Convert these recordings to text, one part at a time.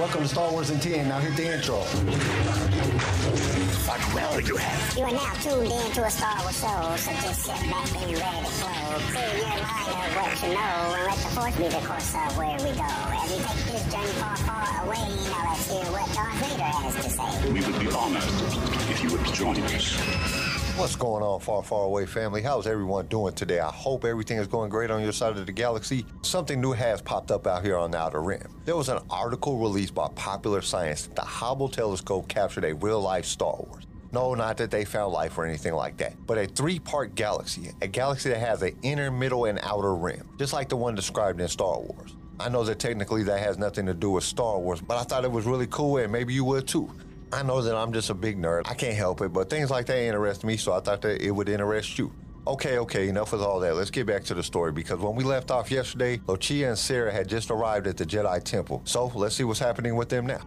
Welcome to Star Wars in 10. Now hit the intro. What will you have? You are now tuned in to a Star Wars show, so just sit back and ready to flow. Clear your mind of what you know, and let the force be the course of where we go. As we take this journey far, far away, now let's hear what Darth Vader has to say. We would be honored if you would join us. What's going on, far, far away family? How's everyone doing today? I hope everything is going great on your side of the galaxy. Something new has popped up out here on the Outer Rim. There was an article released by Popular Science that the Hubble telescope captured a real life Star Wars. No, not that they found life or anything like that, but a three part galaxy, a galaxy that has an inner, middle, and outer rim, just like the one described in Star Wars. I know that technically that has nothing to do with Star Wars, but I thought it was really cool and maybe you would too. I know that I'm just a big nerd. I can't help it, but things like that interest me, so I thought that it would interest you. Okay, okay, enough with all that. Let's get back to the story because when we left off yesterday, Lucia and Sarah had just arrived at the Jedi Temple. So let's see what's happening with them now.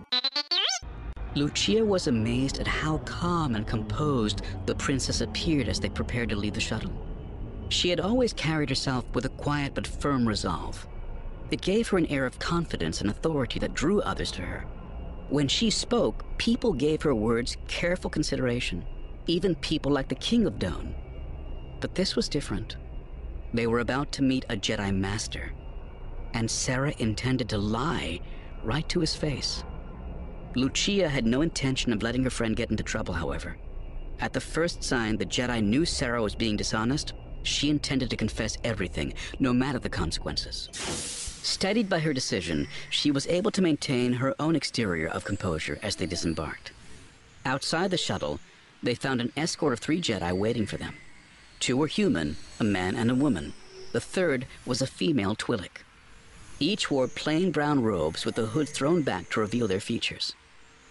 Lucia was amazed at how calm and composed the princess appeared as they prepared to leave the shuttle. She had always carried herself with a quiet but firm resolve. It gave her an air of confidence and authority that drew others to her. When she spoke, people gave her words careful consideration, even people like the King of Doan. But this was different. They were about to meet a Jedi Master, and Sarah intended to lie right to his face. Lucia had no intention of letting her friend get into trouble, however. At the first sign the Jedi knew Sarah was being dishonest, she intended to confess everything, no matter the consequences. Steadied by her decision, she was able to maintain her own exterior of composure as they disembarked. Outside the shuttle, they found an escort of three Jedi waiting for them. Two were human, a man and a woman. The third was a female Twi'lek. Each wore plain brown robes with the hood thrown back to reveal their features.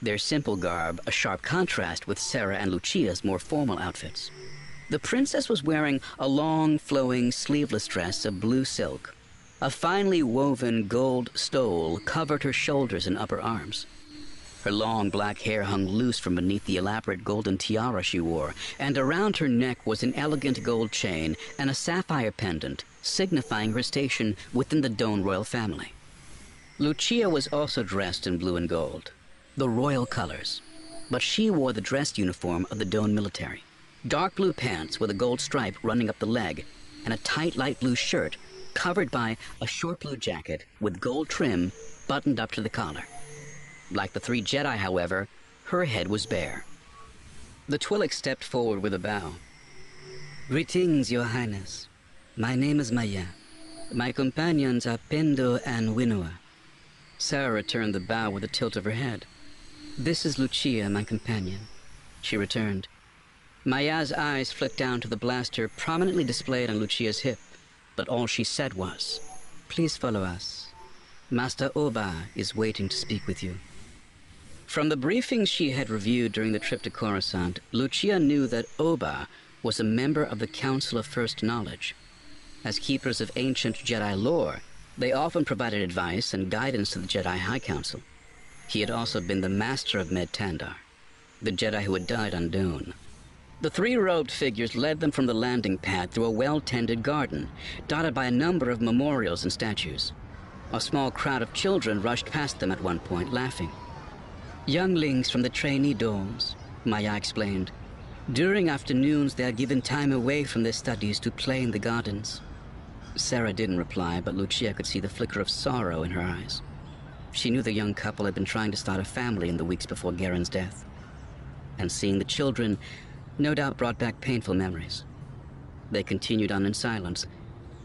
Their simple garb, a sharp contrast with Sarah and Lucia's more formal outfits. The princess was wearing a long, flowing, sleeveless dress of blue silk. A finely woven gold stole covered her shoulders and upper arms. Her long black hair hung loose from beneath the elaborate golden tiara she wore, and around her neck was an elegant gold chain and a sapphire pendant, signifying her station within the Doan royal family. Lucia was also dressed in blue and gold, the royal colors, but she wore the dress uniform of the Doan military. Dark blue pants with a gold stripe running up the leg, and a tight light blue shirt covered by a short blue jacket with gold trim buttoned up to the collar. Like the three Jedi, however, her head was bare. The Twi'lek stepped forward with a bow. Greetings, Your Highness. My name is Maya. My companions are Pendo and Winua. Sarah returned the bow with a tilt of her head. This is Lucia, my companion. She returned. Maya's eyes flicked down to the blaster prominently displayed on Lucia's hip but all she said was, Please follow us. Master Oba is waiting to speak with you. From the briefings she had reviewed during the trip to Coruscant, Lucia knew that Oba was a member of the Council of First Knowledge. As keepers of ancient Jedi lore, they often provided advice and guidance to the Jedi High Council. He had also been the master of Med Tandar, the Jedi who had died on Doan. The three robed figures led them from the landing pad through a well tended garden, dotted by a number of memorials and statues. A small crowd of children rushed past them at one point, laughing. Younglings from the trainee dorms, Maya explained. During afternoons, they are given time away from their studies to play in the gardens. Sarah didn't reply, but Lucia could see the flicker of sorrow in her eyes. She knew the young couple had been trying to start a family in the weeks before Garen's death. And seeing the children, no doubt brought back painful memories. They continued on in silence,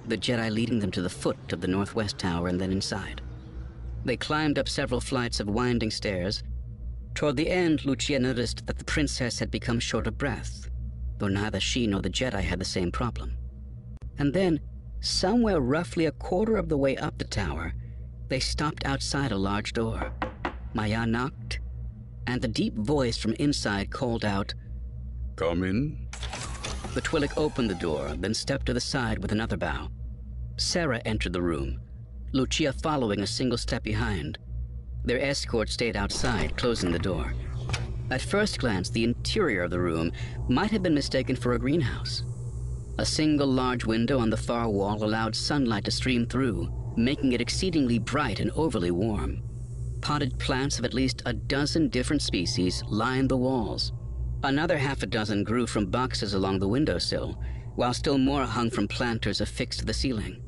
the Jedi leading them to the foot of the northwest tower and then inside. They climbed up several flights of winding stairs. Toward the end, Lucia noticed that the princess had become short of breath, though neither she nor the Jedi had the same problem. And then, somewhere roughly a quarter of the way up the tower, they stopped outside a large door. Maya knocked, and the deep voice from inside called out, Come in. The Twi'lek opened the door, then stepped to the side with another bow. Sarah entered the room, Lucia following a single step behind. Their escort stayed outside, closing the door. At first glance, the interior of the room might have been mistaken for a greenhouse. A single large window on the far wall allowed sunlight to stream through, making it exceedingly bright and overly warm. Potted plants of at least a dozen different species lined the walls. Another half a dozen grew from boxes along the windowsill, while still more hung from planters affixed to the ceiling.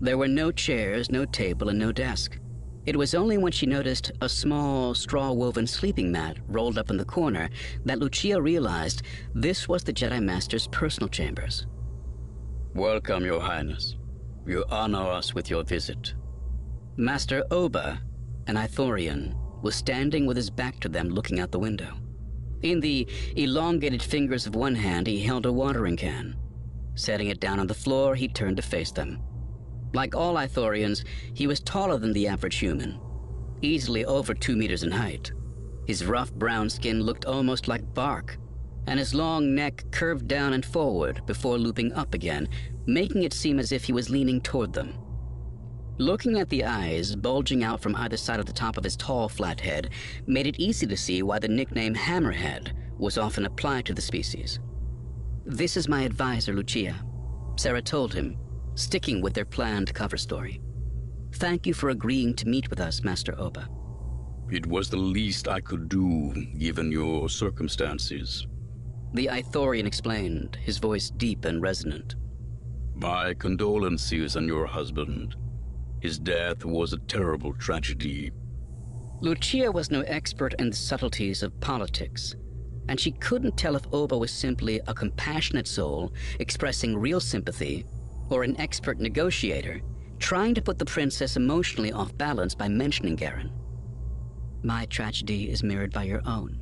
There were no chairs, no table, and no desk. It was only when she noticed a small, straw woven sleeping mat rolled up in the corner that Lucia realized this was the Jedi Master's personal chambers. Welcome, Your Highness. You honor us with your visit. Master Oba, an Ithorian, was standing with his back to them looking out the window. In the elongated fingers of one hand, he held a watering can. Setting it down on the floor, he turned to face them. Like all Ithorians, he was taller than the average human, easily over two meters in height. His rough brown skin looked almost like bark, and his long neck curved down and forward before looping up again, making it seem as if he was leaning toward them. Looking at the eyes bulging out from either side of the top of his tall, flat head made it easy to see why the nickname Hammerhead was often applied to the species. This is my advisor, Lucia, Sarah told him, sticking with their planned cover story. Thank you for agreeing to meet with us, Master Oba. It was the least I could do, given your circumstances. The Ithorian explained, his voice deep and resonant. My condolences on your husband. His death was a terrible tragedy. Lucia was no expert in the subtleties of politics, and she couldn't tell if Oba was simply a compassionate soul expressing real sympathy or an expert negotiator trying to put the princess emotionally off balance by mentioning Garen. My tragedy is mirrored by your own,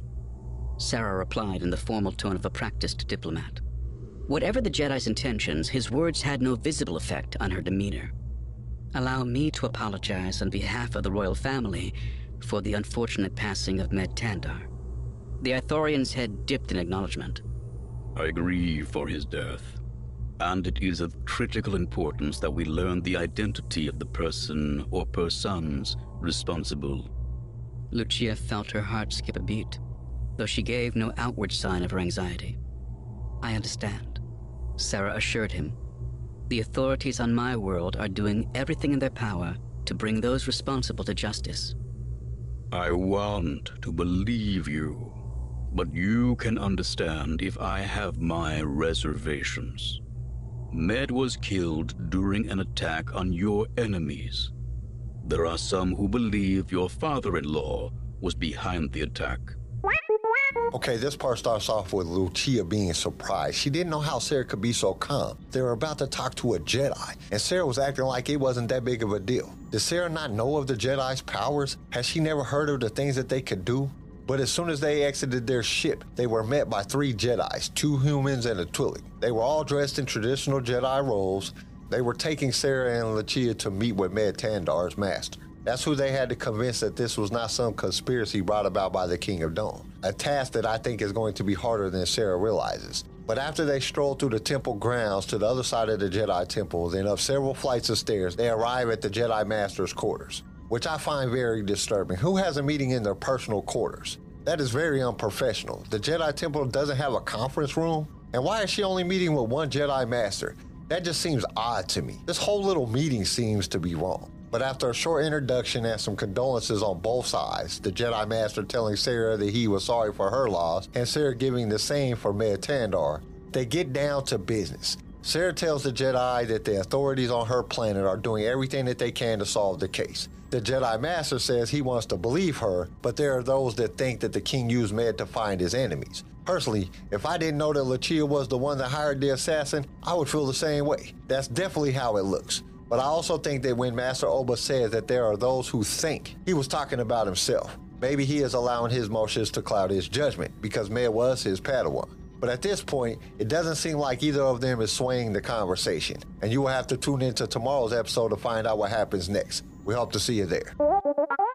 Sarah replied in the formal tone of a practiced diplomat. Whatever the Jedi's intentions, his words had no visible effect on her demeanor. Allow me to apologize on behalf of the royal family for the unfortunate passing of Med Tandar. The Ithorian's head dipped in acknowledgement. I grieve for his death, and it is of critical importance that we learn the identity of the person or persons responsible. Lucia felt her heart skip a beat, though she gave no outward sign of her anxiety. I understand, Sarah assured him. The authorities on my world are doing everything in their power to bring those responsible to justice. I want to believe you, but you can understand if I have my reservations. Med was killed during an attack on your enemies. There are some who believe your father in law was behind the attack. Okay, this part starts off with Lucia being surprised. She didn't know how Sarah could be so calm. They were about to talk to a Jedi, and Sarah was acting like it wasn't that big of a deal. Did Sarah not know of the Jedi's powers? Has she never heard of the things that they could do? But as soon as they exited their ship, they were met by three Jedi's, two humans and a Twi'lek. They were all dressed in traditional Jedi robes. They were taking Sarah and Lucia to meet with Med Tandar's master. That's who they had to convince that this was not some conspiracy brought about by the King of Doan. A task that I think is going to be harder than Sarah realizes. But after they stroll through the temple grounds to the other side of the Jedi temple, then up several flights of stairs, they arrive at the Jedi Master's quarters, which I find very disturbing. Who has a meeting in their personal quarters? That is very unprofessional. The Jedi Temple doesn't have a conference room. And why is she only meeting with one Jedi Master? That just seems odd to me. This whole little meeting seems to be wrong. But after a short introduction and some condolences on both sides, the Jedi Master telling Sarah that he was sorry for her loss, and Sarah giving the same for Med Tandar, they get down to business. Sarah tells the Jedi that the authorities on her planet are doing everything that they can to solve the case. The Jedi Master says he wants to believe her, but there are those that think that the king used Med to find his enemies. Personally, if I didn't know that Lucia was the one that hired the assassin, I would feel the same way. That's definitely how it looks. But I also think that when Master Oba says that there are those who think, he was talking about himself. Maybe he is allowing his motions to cloud his judgment because Med was his Padawan. But at this point, it doesn't seem like either of them is swaying the conversation. And you will have to tune into tomorrow's episode to find out what happens next. We hope to see you there.